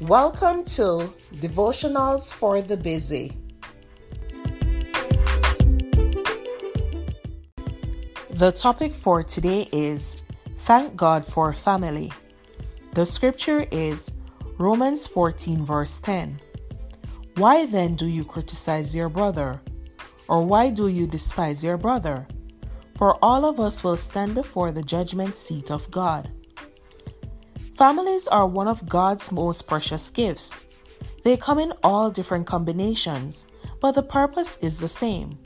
Welcome to Devotionals for the Busy. The topic for today is Thank God for Family. The scripture is Romans 14, verse 10. Why then do you criticize your brother? Or why do you despise your brother? For all of us will stand before the judgment seat of God. Families are one of God's most precious gifts. They come in all different combinations, but the purpose is the same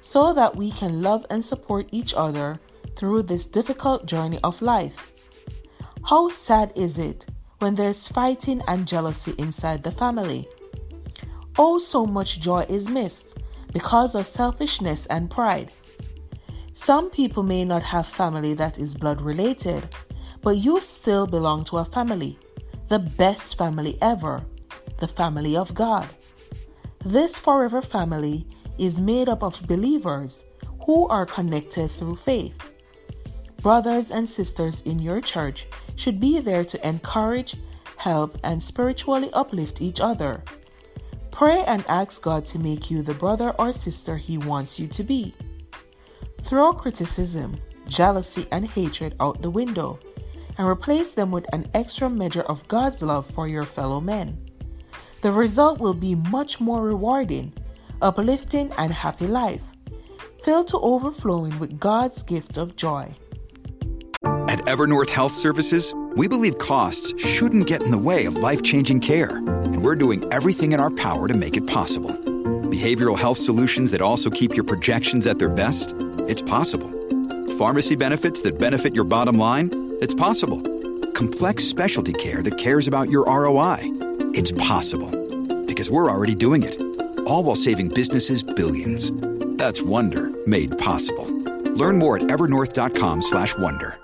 so that we can love and support each other through this difficult journey of life. How sad is it when there's fighting and jealousy inside the family? Oh, so much joy is missed because of selfishness and pride. Some people may not have family that is blood related, but you still belong to a family, the best family ever, the family of God. This forever family is made up of believers who are connected through faith. Brothers and sisters in your church should be there to encourage, help, and spiritually uplift each other. Pray and ask God to make you the brother or sister He wants you to be. Throw criticism, jealousy, and hatred out the window and replace them with an extra measure of God's love for your fellow men. The result will be much more rewarding, uplifting, and happy life, filled to overflowing with God's gift of joy. At Evernorth Health Services, we believe costs shouldn't get in the way of life changing care, and we're doing everything in our power to make it possible. Behavioral health solutions that also keep your projections at their best? It's possible. Pharmacy benefits that benefit your bottom line? It's possible. Complex specialty care that cares about your ROI. It's possible. Because we're already doing it. All while saving businesses billions. That's Wonder made possible. Learn more at evernorth.com/wonder.